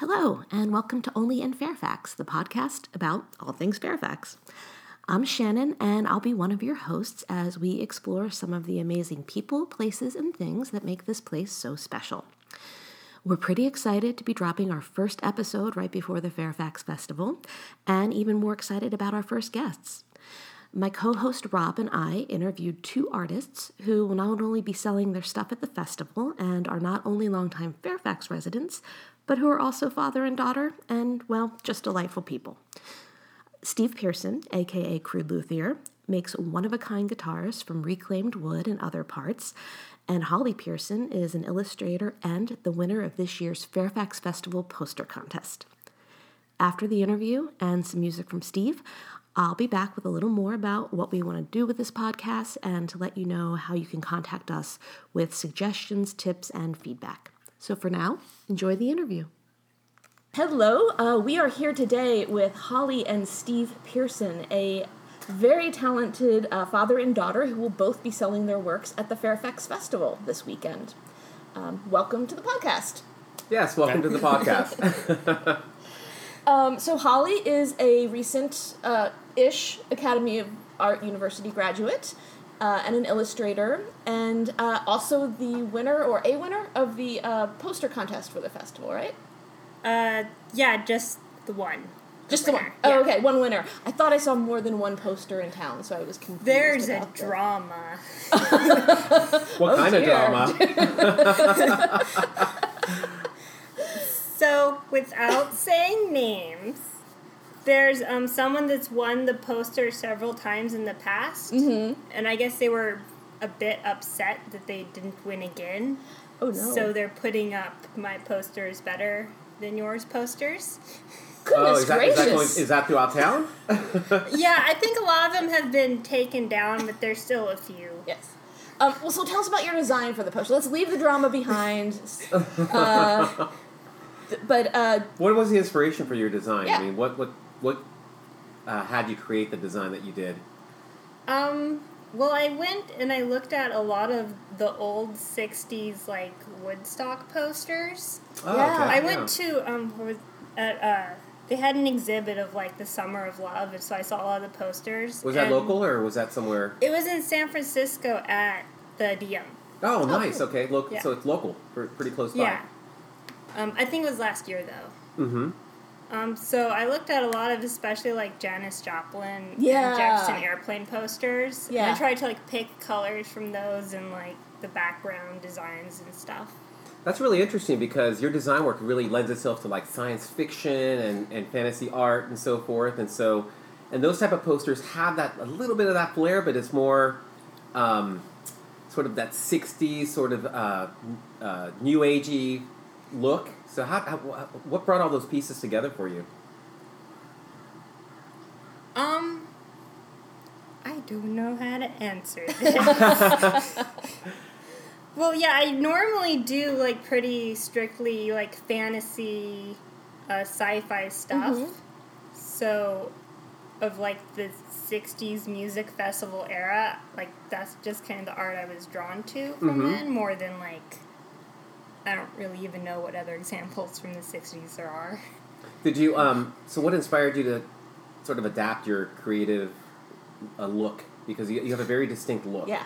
Hello, and welcome to Only in Fairfax, the podcast about all things Fairfax. I'm Shannon, and I'll be one of your hosts as we explore some of the amazing people, places, and things that make this place so special. We're pretty excited to be dropping our first episode right before the Fairfax Festival, and even more excited about our first guests. My co host Rob and I interviewed two artists who will not only be selling their stuff at the festival and are not only longtime Fairfax residents, but who are also father and daughter, and, well, just delightful people. Steve Pierson, aka Crude Luthier, makes one of a kind guitars from reclaimed wood and other parts, and Holly Pierson is an illustrator and the winner of this year's Fairfax Festival poster contest. After the interview and some music from Steve, I'll be back with a little more about what we want to do with this podcast and to let you know how you can contact us with suggestions, tips, and feedback. So for now, enjoy the interview. Hello, uh, we are here today with Holly and Steve Pierson, a very talented uh, father and daughter who will both be selling their works at the Fairfax Festival this weekend. Um, welcome to the podcast. Yes, welcome to the podcast. Um, so Holly is a recent uh, ish Academy of Art University graduate uh, and an illustrator, and uh, also the winner or a winner of the uh, poster contest for the festival, right? Uh, yeah, just the one. Just the one. winner, Oh, yeah. okay, one winner. I thought I saw more than one poster in town, so I was confused. There's a about drama. what kind of drama? So, without saying names, there's um someone that's won the poster several times in the past, mm-hmm. and I guess they were a bit upset that they didn't win again. Oh no! So they're putting up my posters better than yours posters. Goodness oh, is that, is, that going, gracious! is that throughout town? yeah, I think a lot of them have been taken down, but there's still a few. yes. Um, well, so tell us about your design for the poster. Let's leave the drama behind. Uh, but uh, What was the inspiration for your design? Yeah. I mean, what what what uh, had you create the design that you did? Um, well, I went and I looked at a lot of the old '60s like Woodstock posters. Oh, Yeah. okay, I yeah. went to um at uh they had an exhibit of like the Summer of Love, and so I saw a lot of the posters. Was that local or was that somewhere? It was in San Francisco at the DM. Oh, nice. Okay, local. Yeah. So it's local, pretty close by. Yeah. Um, I think it was last year though. Mm-hmm. Um, so I looked at a lot of, especially like Janis Joplin Yeah. and Jefferson Airplane posters. Yeah. And I tried to like pick colors from those and like the background designs and stuff. That's really interesting because your design work really lends itself to like science fiction and, and fantasy art and so forth, and so and those type of posters have that a little bit of that flair, but it's more um, sort of that '60s sort of uh, uh, new agey look. So how, how what brought all those pieces together for you? Um, I don't know how to answer this. well, yeah, I normally do like pretty strictly like fantasy, uh, sci-fi stuff. Mhm. So, of like the '60s music festival era, like that's just kind of the art I was drawn to from Mhm. then, more than like. I don't really even know what other examples from the '60s there are. Did you um? So what inspired you to sort of adapt your creative uh, look because you, you have a very distinct look. yeah.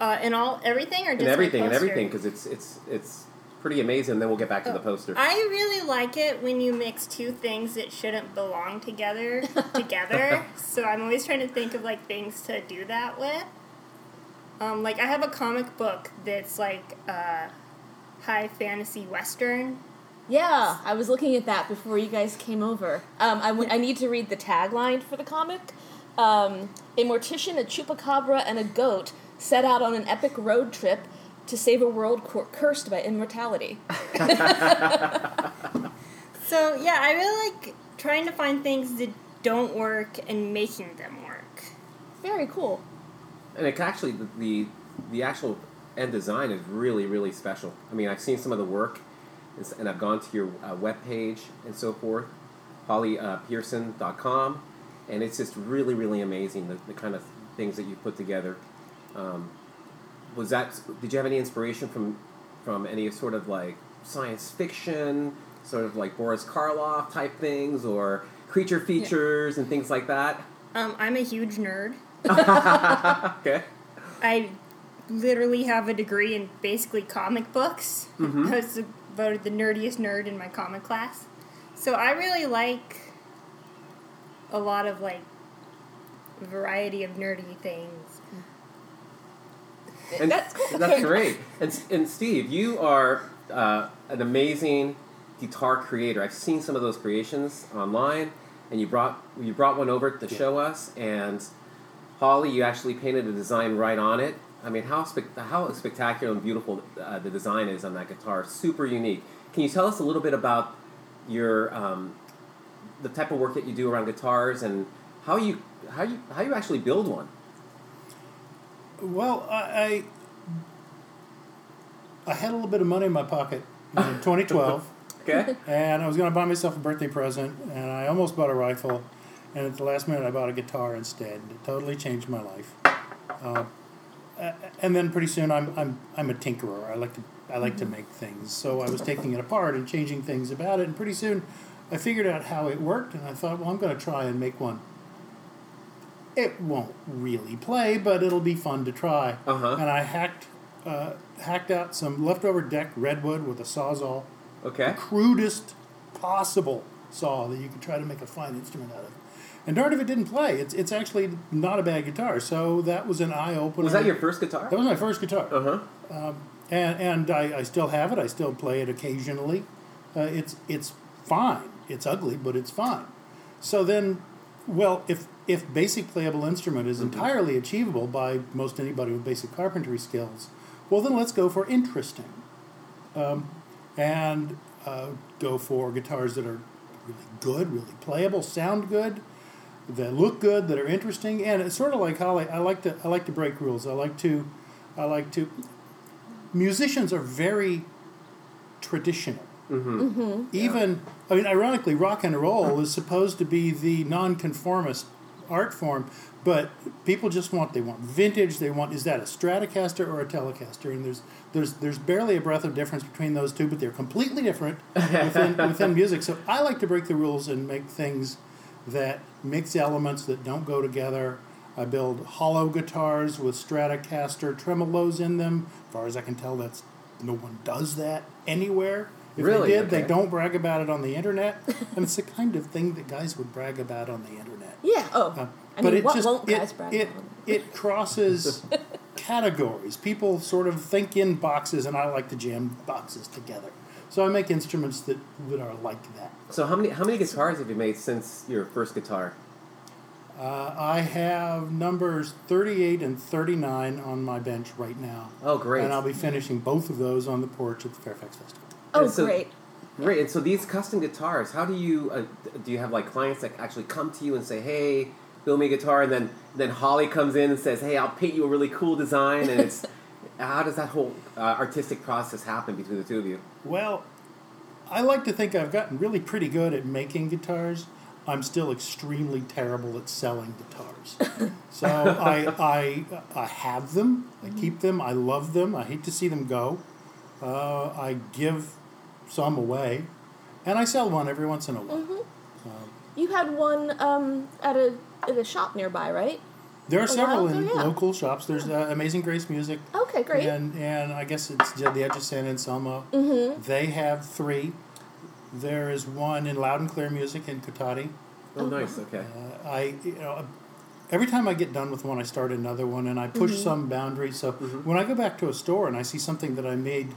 Uh, in all everything or just and everything and everything because it's it's it's pretty amazing. Then we'll get back to the poster. I really like it when you mix two things that shouldn't belong together together. So I'm always trying to think of like things to do that with. Um, like I have a comic book that's like uh, high fantasy western. Yeah, I was looking at that before you guys came over. Um, I, w- I need to read the tagline for the comic. Um, a mortician, a chupacabra, and a goat set out on an epic road trip to save a world cur- cursed by immortality. So yeah, I really like trying to find things that don't work and making them work. Very cool. And it actually the, the the actual end design is really really special. I mean, I've seen some of the work, and, I've gone to your uh, webpage and so forth, hollypierson.com, and it's just really really amazing the, the kind of things that you put together. Um, was that did you have any inspiration from from any sort of like science fiction, sort of like Boris Karloff type things, or creature features and things like that? Um, I'm a huge nerd. Okay. I literally have a degree in basically comic books. I was voted the nerdiest nerd in my comic class. So I really like a lot of like variety of nerdy things. And That's cool. That's great. And, and Steve, you are uh, an amazing guitar creator. I've seen some of those creations online, and you brought you brought one over to show us. And Holly, you actually painted a design right on it. I mean, how spec- how spectacular and beautiful uh, the design is on that guitar. Super unique. Can you tell us a little bit about your um, the type of work that you do around guitars and how you how you how you actually build one? Well, I, I I had a little bit of money in my pocket in 2012, Okay. and I was going to buy myself a birthday present, and I almost bought a rifle, and at the last minute I bought a guitar instead. It totally changed my life. Uh, and then pretty soon I'm I'm I'm a tinkerer. I like to I like to make things. So I was taking it apart and changing things about it, and pretty soon I figured out how it worked, and I thought, well, I'm going to try and make one. It won't really play, but it'll be fun to try. Uh-huh. And I hacked uh, hacked out some leftover deck redwood with a sawzall, Okay. crudest possible saw that you could try to make a fine instrument out of. And darn if it didn't play. It's it's actually not a bad guitar. So that was an eye opener. Was that your first guitar? That was my first guitar, Uh huh. and and I, I still have it. I still play it occasionally. Uh, it's it's fine. It's ugly, but it's fine. So then, well, if if basic playable instrument is entirely achievable by most anybody with basic carpentry skills, well then let's go for interesting, um, and uh, go for guitars that are really good, really playable, sound good, that look good, that are interesting, and it's sort of like Holly. I like to I like to break rules. I like to I like to. Musicians are very traditional. Mm-hmm. Mm-hmm. Even I mean, ironically, rock and roll is supposed to be the nonconformist art form, but people just want they want vintage. They want is that a Stratocaster or a Telecaster? And there's there's there's barely a breath of difference between those two, but they're completely different within within music. So I like to break the rules and make things that mix elements that don't go together. I build hollow guitars with Stratocaster tremolos in them. As far as I can tell, that's no one does that anywhere. If Really? they did, they don't brag about it on the internet, and it's the kind of thing that guys would brag about on the internet. Yeah. Oh. Uh, I but mean, it what just won't it, guys brag it, about? it crosses categories. People sort of think in boxes, and I like to jam boxes together. So I make instruments that, that are like that. So how many how many guitars have you made since your first guitar? Uh, I have numbers 38 and 39 on my bench right now. Oh, great! And I'll be finishing both of those on the porch at the Fairfax Festival. Oh, so- great. Great. And so these custom guitars, how do you uh, do? You have like clients that actually come to you and say, "Hey, build me a guitar," and then then Holly comes in and says, "Hey, I'll paint you a really cool design." And it's how does that whole uh, artistic process happen between the two of you? Well, I like to think I've gotten really pretty good at making guitars. I'm still extremely terrible at selling guitars. so I, I, I have them, I keep them, I love them, I hate to see them go. Uh, I give some away, and I sell one every once in a while. You had one um, at a at a shop nearby, right? There are A several while in ago, yeah. local shops. There's uh, Amazing Grace Music. Okay, great. And and I guess it's the Edge of San Anselmo. Mm-hmm. They have three. There is one in Loud and Clear Music in Cotati. Oh, nice. Okay. Uh, I you know every time I get done with one, I start another one, and I push some boundary. So when I go back to a store and I see something that I made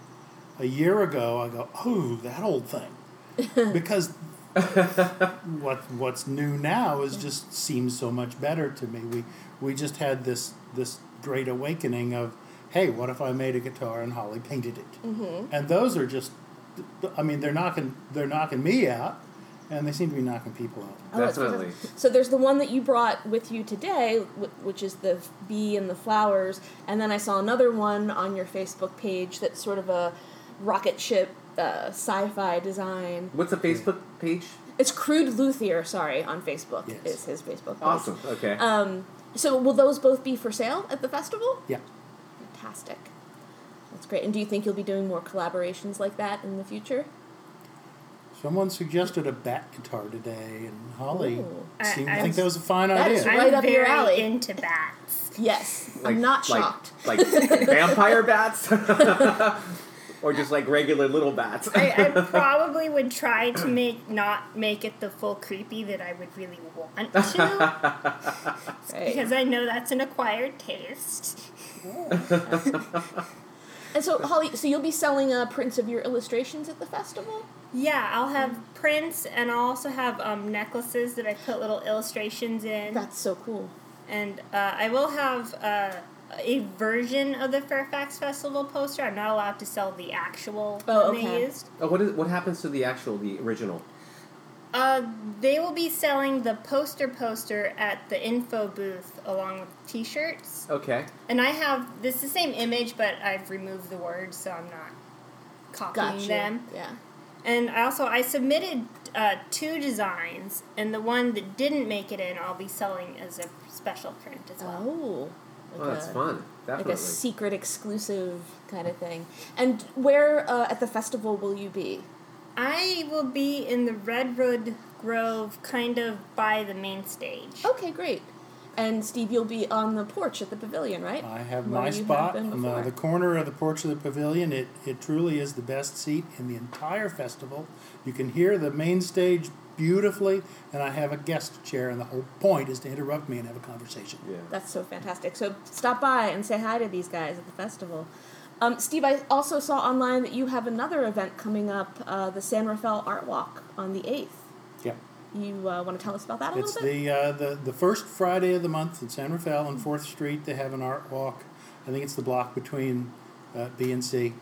a year ago, I go, "Oh, that old thing," because what what's new now is just seems so much better to me. We we just had this this great awakening of, hey, what if I made a guitar and Holly painted it? Mm-hmm. And those are just, I mean, they're knocking they're knocking me out, and they seem to be knocking people out. Oh, Definitely. fantastic. So there's the one that you brought with you today, which is the bee and the flowers, and then I saw another one on your Facebook page that's sort of a rocket ship uh, sci-fi design. What's the Facebook page? It's Crude Luthier, sorry, on Facebook Yes. is his Facebook page. Awesome. Okay. Um, so will those both be for sale at the festival? Yeah. Fantastic. That's great. And do you think you'll be doing more collaborations like that in the future? Someone suggested a bat guitar today, and Holly Ooh. I- seemed to I'm- think that was a fine That idea. is I'm Right up very your alley. into bats. Yes. Like, I'm not like- Like, vampire bats, or just like regular little bats. I, I probably would try to make not make it the full creepy that I would really want to, Right. because I know that's an acquired taste. And so, Holly, so you'll be selling uh, prints of your illustrations at the festival? Yeah, I'll have prints, and I'll also have um, necklaces that I put little illustrations in, That's so cool. and uh, I will have uh, a version of the Fairfax Festival poster. I'm not allowed to sell the actual Oh, one okay. they used. oh, what is what happens to the actual, the original? Uh, they will be selling the poster poster at the info booth along with T-shirts. Okay. And I have this is the same image, but I've removed the words, so I'm not copying Gotcha. them. Yeah. And I also I submitted uh, two designs, and the one that didn't make it in, I'll be selling as a special print as well. Oh. Like Oh, that's a, fun. Like a secret exclusive kind of thing. And where uh, at the festival will you be? I will be in the Redwood Grove, kind of by the main stage. Okay, great. And Steve, you'll be on the porch at the pavilion, right? I have Where my spot been on the, the corner of the porch of the pavilion. It, it truly is the best seat in the entire festival. You can hear the main stage beautifully, and I have a guest chair, and the whole point is to interrupt me and have a conversation. yeah. That's so fantastic. So stop by and say hi to these guys at the festival. Um, Steve, I also saw online that you have another event coming up, uh, the San Rafael Art Walk on the 8th. Yeah. You uh, want to tell us about that a It's little bit? It's the, uh, the the first Friday of the month in San Rafael on Fourth Street. They have an art walk. I think it's the block between uh, B and C,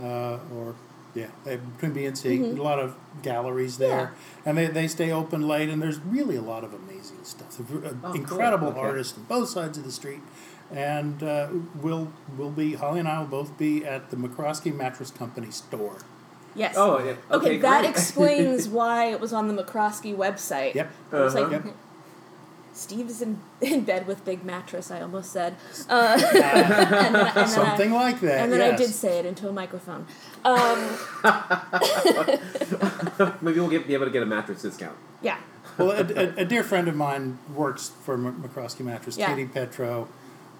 uh, or yeah, uh, between B and C. A lot of galleries there, Mm-hmm. Yeah. and they, they stay open late. And there's really a lot of amazing stuff. Cool. Incredible Okay. artists on both sides of the street. And uh, we'll we'll be Holly and I will both be at the McRoskey Mattress Company store. yes. Oh, yeah. Okay, Okay, that explains why it was on the McRoskey website. Yep. I was like, Yep. Steve is in, in bed with big mattress. I almost said, uh, and and then I- Something like that. and then yes. I did say it into a microphone. Um, Maybe we'll get, be able to get a mattress discount. yeah. well, a, a, a dear friend of mine works for M- McRoskey Mattress, Yeah. Katie Petro,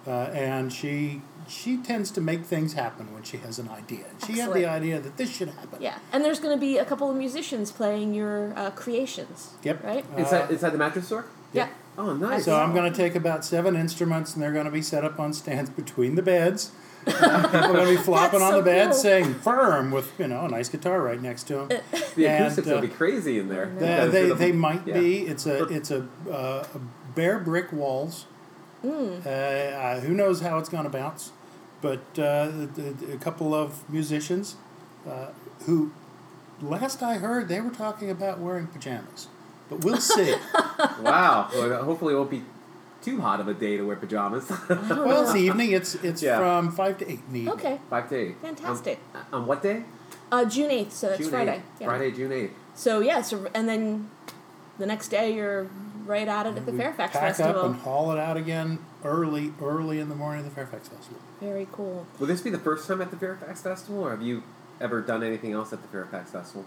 uh, and she she tends to make things happen when she has an idea. And she had the idea that this should happen. Yeah, and there's going to be a couple of musicians playing your uh, creations. Yep. Right? Inside, inside the mattress store? yeah. Oh, nice. So I'm going to take about seven instruments, and they're going to be set up on stands between the beds. Uh, people are going to be flopping That's on so the bed, cool. saying "firm" with you know a nice guitar right next to them. the and, acoustics uh, will be crazy in there. They, they, it'll they might yeah. be. It's a it's a, uh, a bare brick walls. Mm. Uh, uh, who knows how it's going to bounce? But uh, the, the, a couple of musicians uh, who, last I heard, they were talking about wearing pajamas. But we'll see. Wow. Well, hopefully it won't be too hot of a day to wear pajamas. well, it's the evening. It's it's Yeah. from five to eight in the evening. Okay. Five to eight. Fantastic. On, on what day? Uh, June 8th, so that's June Friday. 8th. Yeah. Friday, June 8th. So, yeah, so, and then the next day you're right at it at the We Fairfax pack Festival. up and haul it out again early, early in the morning of the Fairfax Festival. Very cool. Will this be the first time at the Fairfax Festival, or have you ever done anything else at the Fairfax Festival?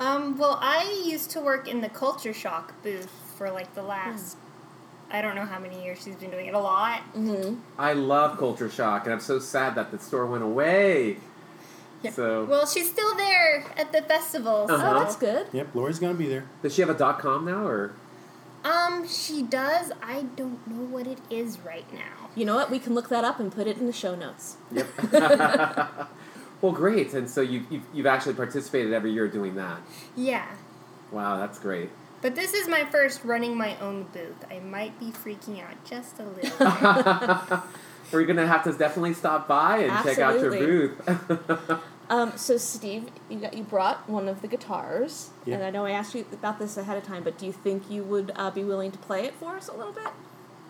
Um, well, I used to work in the Culture Shock booth for like the last, I don't know how many years she's been doing it, a lot. Mm-hmm. I love Culture Shock, and I'm so sad that the store went away. So, Well, she's still there at the festival. Uh-huh. Oh, that's good. Yep, Lori's going to be there. does she have a dot com now, or Um, she does. I don't know what it is right now. You know what? We can look that up and put it in the show notes. Yep. well, great. And so you, you've, you've actually participated every year doing that. Yeah. Wow, that's great. But this is my first running my own booth. I might be freaking out just a little. We're going to have to definitely stop by and check out your booth. Um, so Steve, you got you brought one of the guitars, Yeah. and I know I asked you about this ahead of time, but do you think you would uh, be willing to play it for us a little bit?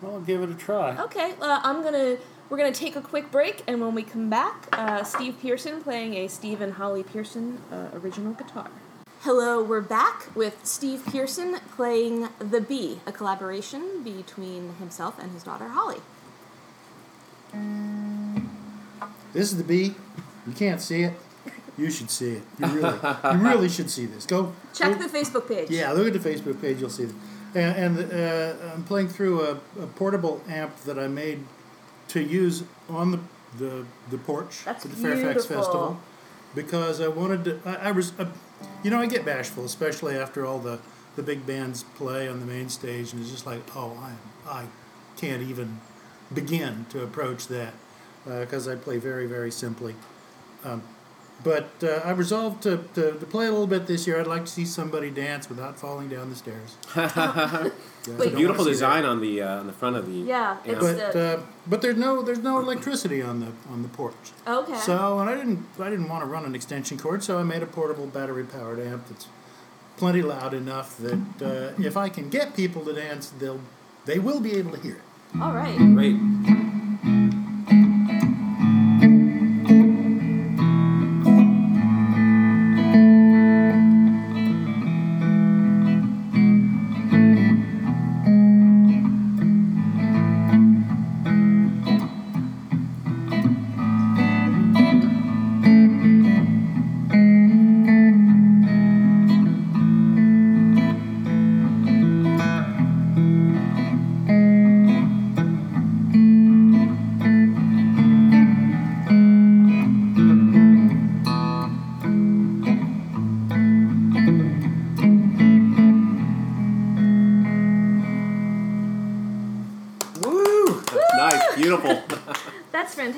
Well, I'll give it a try. Okay, uh, I'm gonna we're gonna take a quick break, and when we come back, uh, Steve Pierson playing a Steve and Holly Pierson uh, original guitar. Hello, we're back with Steve Pierson playing The Bee, a collaboration between himself and his daughter Holly. This is the B. You can't see it. You should see it. You really, you really should see this. Go Check go- the Facebook page. Yeah, look at the Facebook page. You'll see it. And, and uh, I'm playing through a, a portable amp that I made to use on the the, the porch That's at the Fairfax. Festival because I wanted to. I, I was, uh, you know, I get bashful, especially after all the the big bands play on the main stage, and it's just like, oh, I I can't even begin to approach that because I play very very simply. Um, but uh, I resolved to, to, to play a little bit this year. I'd like to see somebody dance without falling down the stairs. Yeah, I Wait. don't Beautiful design on the uh, on the front of the. Yeah, it's But the uh, but there's no there's no electricity on the on the porch. okay. So and I didn't I didn't want to run an extension cord, so I made a portable battery powered amp that's plenty loud enough that uh, if I can get people to dance, they'll they will be able to hear it. All right. Great.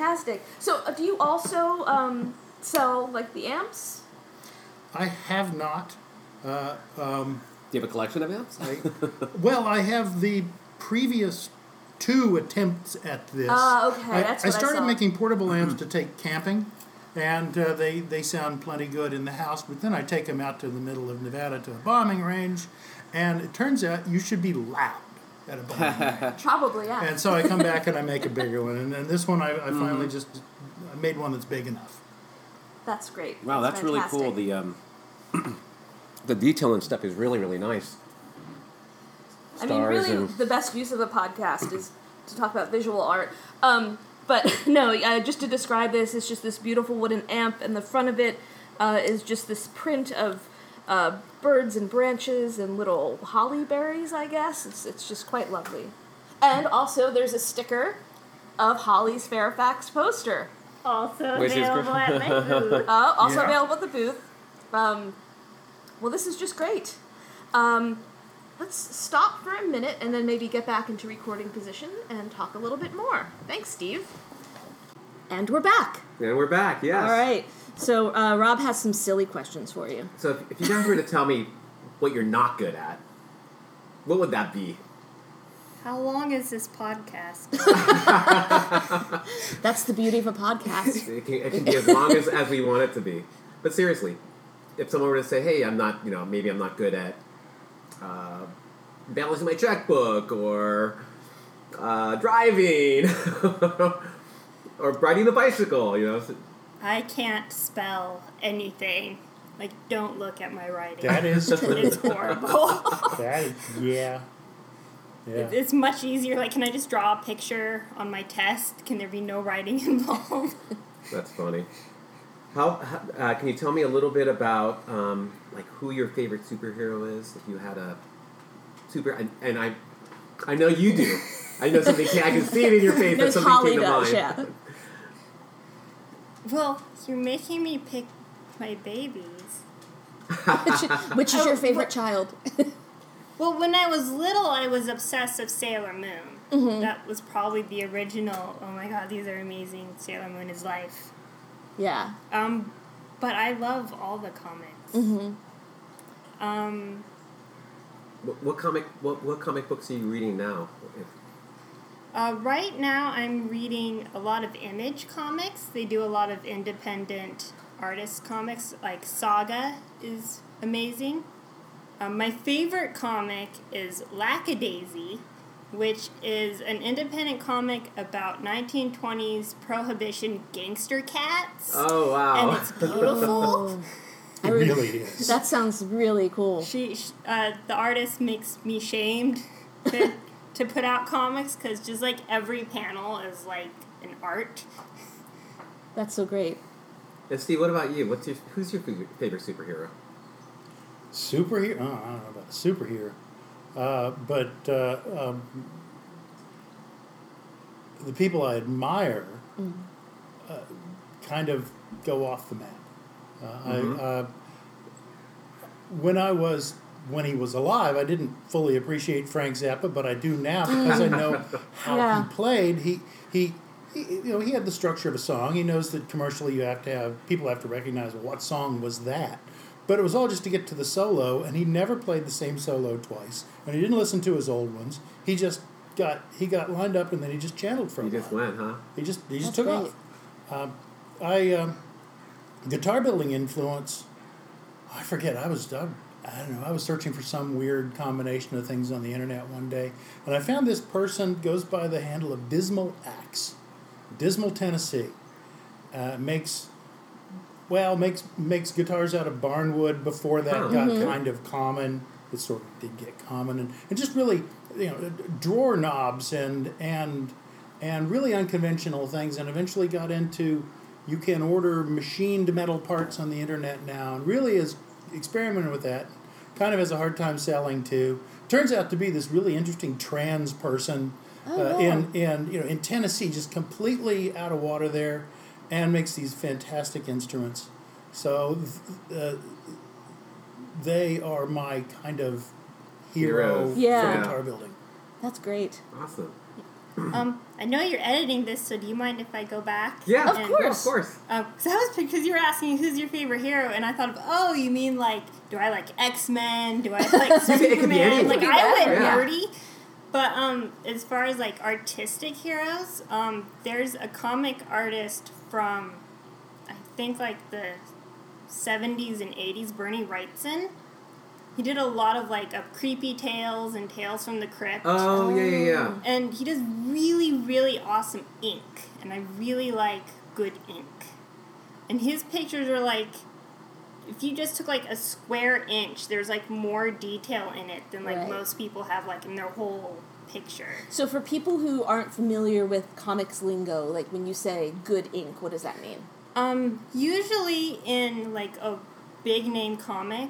Fantastic. So, uh, do you also um, sell like the amps? I have not. Uh, um, Do you have a collection of amps? I, well, I have the previous two attempts at this. Ah, okay, I, that's I what I started saw. making portable amps to take camping, and uh, they they sound plenty good in the house. But then I take them out to the middle of Nevada to a bombing range, and it turns out you should be loud at a bombing range. Probably, yeah. And so I come back and I make a bigger one, and then this one I, I Mm-hmm. finally just I made one that's big enough. That's great. Wow, that's really cool. The um, the detail and stuff is really really nice. I mean, really, and- the best use of a podcast is to talk about visual art. Um, but no, uh, just to describe this, it's just this beautiful wooden amp, and the front of it uh, is just this print of uh, birds and branches and little holly berries. I guess it's it's just quite lovely. And also, there's a sticker of Holly's Fairfax poster. Also Which available at my booth. Uh, also Yeah. available at the booth. Um, well, this is just great. Um, let's stop for a minute and then maybe get back into recording position and talk a little bit more. Thanks, Steve. And we're back. And we're back. Yes. All right. So uh, Rob has some silly questions for you. So if, if you guys were to tell me what you're not good at, what would that be? How long is this podcast? That's the beauty of a podcast. It can, it can be as long as, as we want it to be. But seriously, if someone were to say, "Hey, I'm not, you know, maybe I'm not good at uh, balancing my checkbook or uh, driving or riding the bicycle," you know, so- I can't spell anything. Like, don't look at my writing. That is it's horrible. that is, yeah. Yeah. it's much easier. Like, can I just draw a picture on my test? Can there be no writing involved? that's funny. How, how uh, can you tell me a little bit about um, like who your favorite superhero is? If you had a super, and, and I, I know you do. I know something. I can see it in your face. that Knows something Holly came to does, mind. yeah. Well, you're making me pick my babies. which, which is your favorite child? Well, when I was little, I was obsessed with Sailor Moon. Mm-hmm. That was probably the original. Oh my god, these are amazing. Sailor Moon is life. yeah. Um, but I love all the comics. Mm-hmm. Um, What, what comic? What, what comic books are you reading now? If- uh, right now, I'm reading a lot of Image comics. They do a lot of independent artist comics. Like Saga is amazing. Um, my favorite comic is Lackadaisy, which is an independent comic about 1920s prohibition gangster cats. Oh wow! And it's beautiful. It really is. That sounds really cool. She, uh, the artist makes me shamed to, to put out comics because just like every panel is like an art. That's so great. And Steve, what about you? What's your who's your favorite favorite superhero? Superhero? Oh, I don't know about superhero. Uh, but uh, um, the people I admire uh, kind of go off the map. Uh, Mhm. I, uh, when I was when he was alive, I didn't fully appreciate Frank Zappa, but I do now because I know how Yeah. he played. He, he he you know he had the structure of a song. He knows that commercially you have to have people have to recognize well, what song was that. But it was all just to get to the solo, and he never played the same solo twice. And he didn't listen to his old ones. He just got he got lined up, and then he just channeled from. a You just went, huh? He just he just That's took great. off. Um, I um, guitar building influence. I forget. I was I, I don't know. I was searching for some weird combination of things on the internet one day, and I found this person goes by the handle of Dismal Axe, Dismal, Tennessee. Uh, makes well makes makes guitars out of barnwood. Before that Huh. got kind of common. It sort of did get common, and, and just really you know drawer knobs and and and really unconventional things, and eventually got into you can order machined metal parts on the internet now, and really is experimenting with that. Kind of has a hard time selling to. Turns out to be this really interesting trans person Oh, uh, wow. in in you know in Tennessee, just completely out of water there, and makes these fantastic instruments. So th- uh, they are my kind of hero Heroes. Yeah. for guitar building. That's great. Awesome. Um, I know you're editing this, so do you mind if I go back? Yeah, Of and- course. of course. Um, cause I was because you were asking who's your favorite hero, and I thought of oh, you mean like do I like X Men? Do I like It could be Superman? Like I went that, yeah. nerdy. But um, as far as like artistic heroes, um, there's a comic artist from I think like the '70s and '80s, Bernie Wrightson. He did a lot of like of creepy tales and tales from the crypt. Oh yeah, yeah, yeah. And he does really, really awesome ink. And I really like good ink. And his pictures are like, if you just took like a square inch, there's like more detail in it than like Right. most people have like in their whole picture. So for people who aren't familiar with comics lingo, like when you say good ink, what does that mean? Um, usually in like a big name comic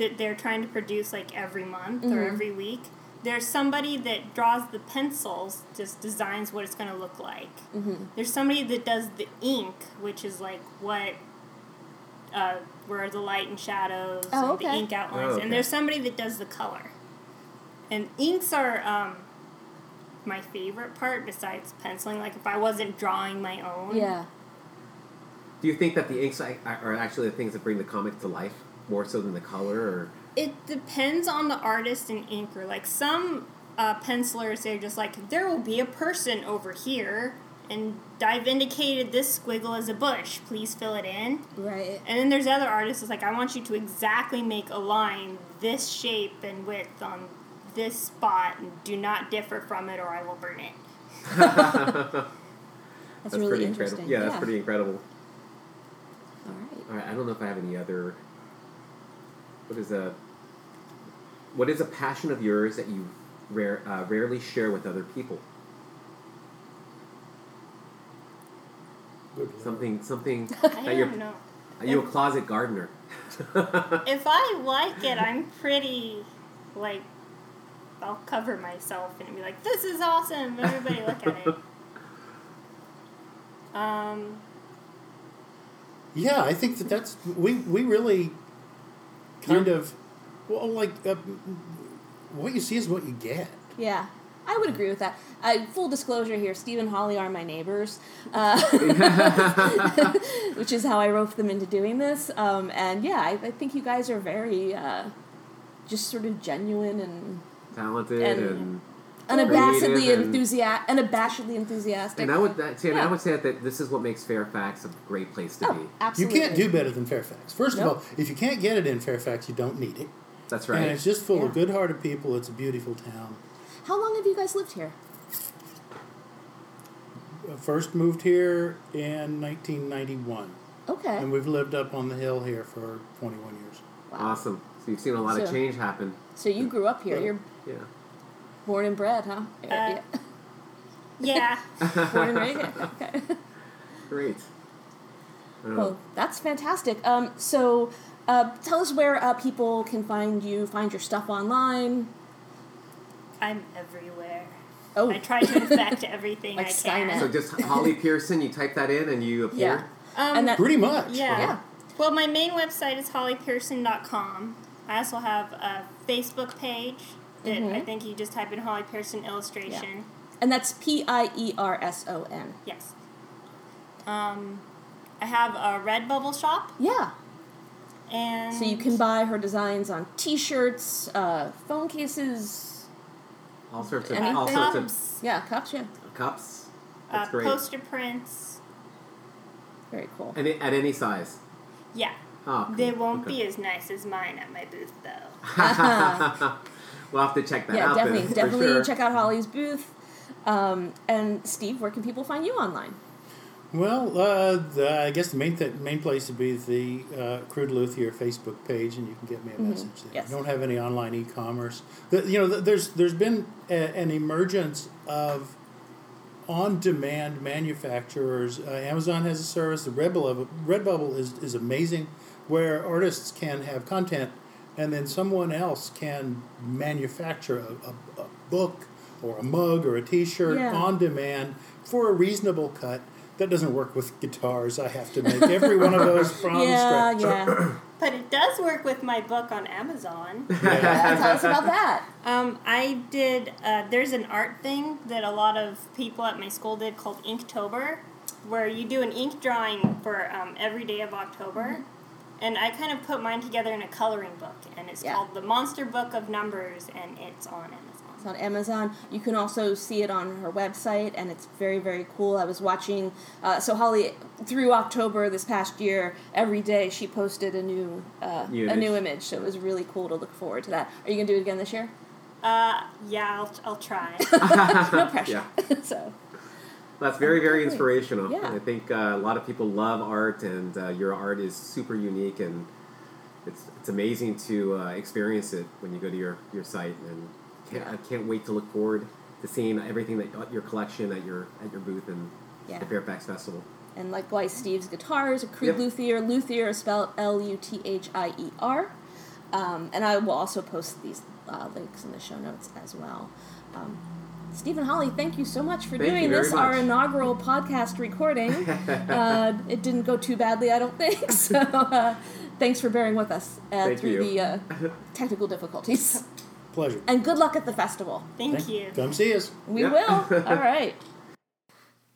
that they're trying to produce like every month or Mhm. every week, there's somebody that draws the pencils, just designs what it's going to look like. Mm-hmm. There's somebody that does the ink, which is like what, uh, where the light and shadows, Oh, and the ink outlines, Oh, okay. and there's somebody that does the color. And inks are um, my favorite part besides penciling. Like if I wasn't drawing my own, Yeah. Do you think that the inks are are actually the things that bring the comic to life more so than the color? Or It depends on the artist and inker. Like some uh, pencilers, they're just like, there will be a person over here, and I've indicated this squiggle as a bush. Please fill it in. Right. And then there's other artists that's like, I want you to exactly make a line this shape and width on this spot, and do not differ from it, or I will burn it. That's, really pretty interesting. incredible. Yeah, that's pretty incredible. All right. All right, I don't know if I have any other. What is a what is a passion of yours that you rare, uh, rarely share with other people? Something something I that you're don't know. are you a closet gardener? If I like it, I'm pretty, like, I'll cover myself and be like, this is awesome. Everybody look at it. Um, Yeah, I think that that's we we really kind You're- of well like uh, what you see is what you get. Yeah. I would agree with that. Uh, full disclosure here, Steve and Holly are my neighbors, uh, which is how I roped them into doing this. Um, and yeah, I, I think you guys are very uh, just sort of genuine and Talented And- and unabashedly and- enthusiastic. Unabashedly enthusiastic. and I would that, see, and I would say that this is what makes Fairfax a great place to oh, be. absolutely. You can't do better than Fairfax. First Nope. of all, if you can't get it in Fairfax, you don't need it. That's right. And it's just full of good-hearted people. It's a beautiful town. How long have you guys lived here? Uh, First moved here in 1991, Okay. and we've lived up on the hill here for 21 years. Wow. Awesome. So you've seen a lot of change happen. So you grew up here. You're Yeah. Born and bred, huh? Uh, yeah. Born and raised. here. Okay. Great. Well, that's fantastic. Um, so, uh, tell us where uh, people can find you, find your stuff online. I'm everywhere. Oh, I try to infect everything Like I can. Skynet. So just Holly Pierson, you type that in and you appear. yeah. Um, and that Pretty much. yeah. Yeah. Well, my main website is hollypierson.com. I also have a Facebook page that Mm-hmm. I think you just type in Holly Pierson illustration. and that's P I E R S O N. Yes. Um, I have a Redbubble shop, Yeah. and So you can buy her designs on T-shirts, uh, phone cases, All sorts of Anything? all sorts of yeah, cups. Yeah, cups. uh, That's great. poster prints. very cool. And at any size. Yeah. Oh, cool. They won't Okay. be as nice as mine at my booth, though. we'll have to check that yeah, out. definitely, then, definitely sure. check out Holly's booth. Um, and Steve, where can people find you online? Well, uh, the, I guess the main th- main place would be the uh, Crude Luthier Facebook page, and you can get me a message there. Mm-hmm. Yes. I don't have any online e-commerce. The, you know, th- there's there's been a, an emergence of on-demand manufacturers. Uh, Amazon has a service. The Redbubble Redbubble is is amazing, where artists can have content, and then someone else can manufacture a, a, a book or a mug or a T-shirt Yeah. on demand for a reasonable cut. That doesn't work with guitars. I have to make every one of those from yeah, scratch. yeah. But it does work with my book on Amazon. yeah. Tell us about that. Um, I did. Uh, there's an art thing that a lot of people at my school did called Inktober, where you do an ink drawing for um, every day of October. And I kind of put mine together in a coloring book, and it's Yeah. called the Monster Book of Numbers, and it's on Amazon. It's on Amazon. You can also see it on her website, and it's very, very cool. I was watching. Uh, so Holly, through October this past year, every day she posted a new, uh, New a new image. image. So it was really cool to look forward to that. Are you gonna do it again this year? Uh, yeah, I'll, I'll try. No pressure. so That's very, very inspirational. Yeah. I think uh, a lot of people love art, and uh, your art is super unique, and it's it's amazing to uh, experience it when you go to your, your site. And can't, Yeah. I can't wait to look forward to seeing everything that your collection at your at your booth and Yeah. the Fairfax Festival. and likewise, Steve's guitars, a crude Yep. luthier. Luthier is spelled L U T H I E R. Um, and I will also post these uh, links in the show notes as well. Um, Stephen Holly, thank you so much for Thank doing very this, our inaugural podcast recording. uh, it didn't go too badly, I don't think. So uh, thanks for bearing with us uh, Thank through you. the uh, technical difficulties. Pleasure. And good luck at the festival. Thank you. Come see us. We Yeah. will. All right.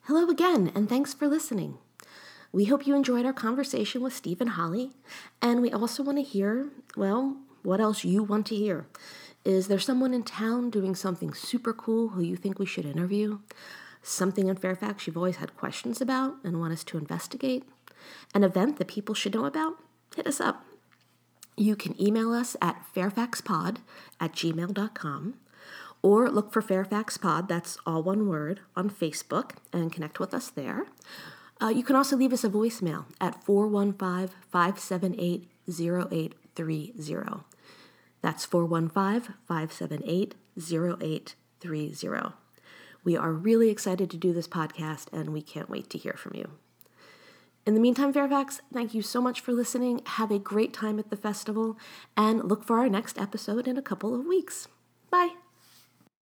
Hello again, and thanks for listening. We hope you enjoyed our conversation with Stephen Holly, and we also want to hear, well, what else you want to hear. Is there someone in town doing something super cool who you think we should interview? Something in Fairfax you've always had questions about and want us to investigate? An event that people should know about? Hit us up. You can email us at fairfaxpod at gmail.com or look for Fairfax Pod, that's all one word, on Facebook and connect with us there. Uh, you can also leave us a voicemail at 415 578 0830. That's 415 578 0830. We are really excited to do this podcast and we can't wait to hear from you. In the meantime, Fairfax, thank you so much for listening. Have a great time at the festival and look for our next episode in a couple of weeks. Bye.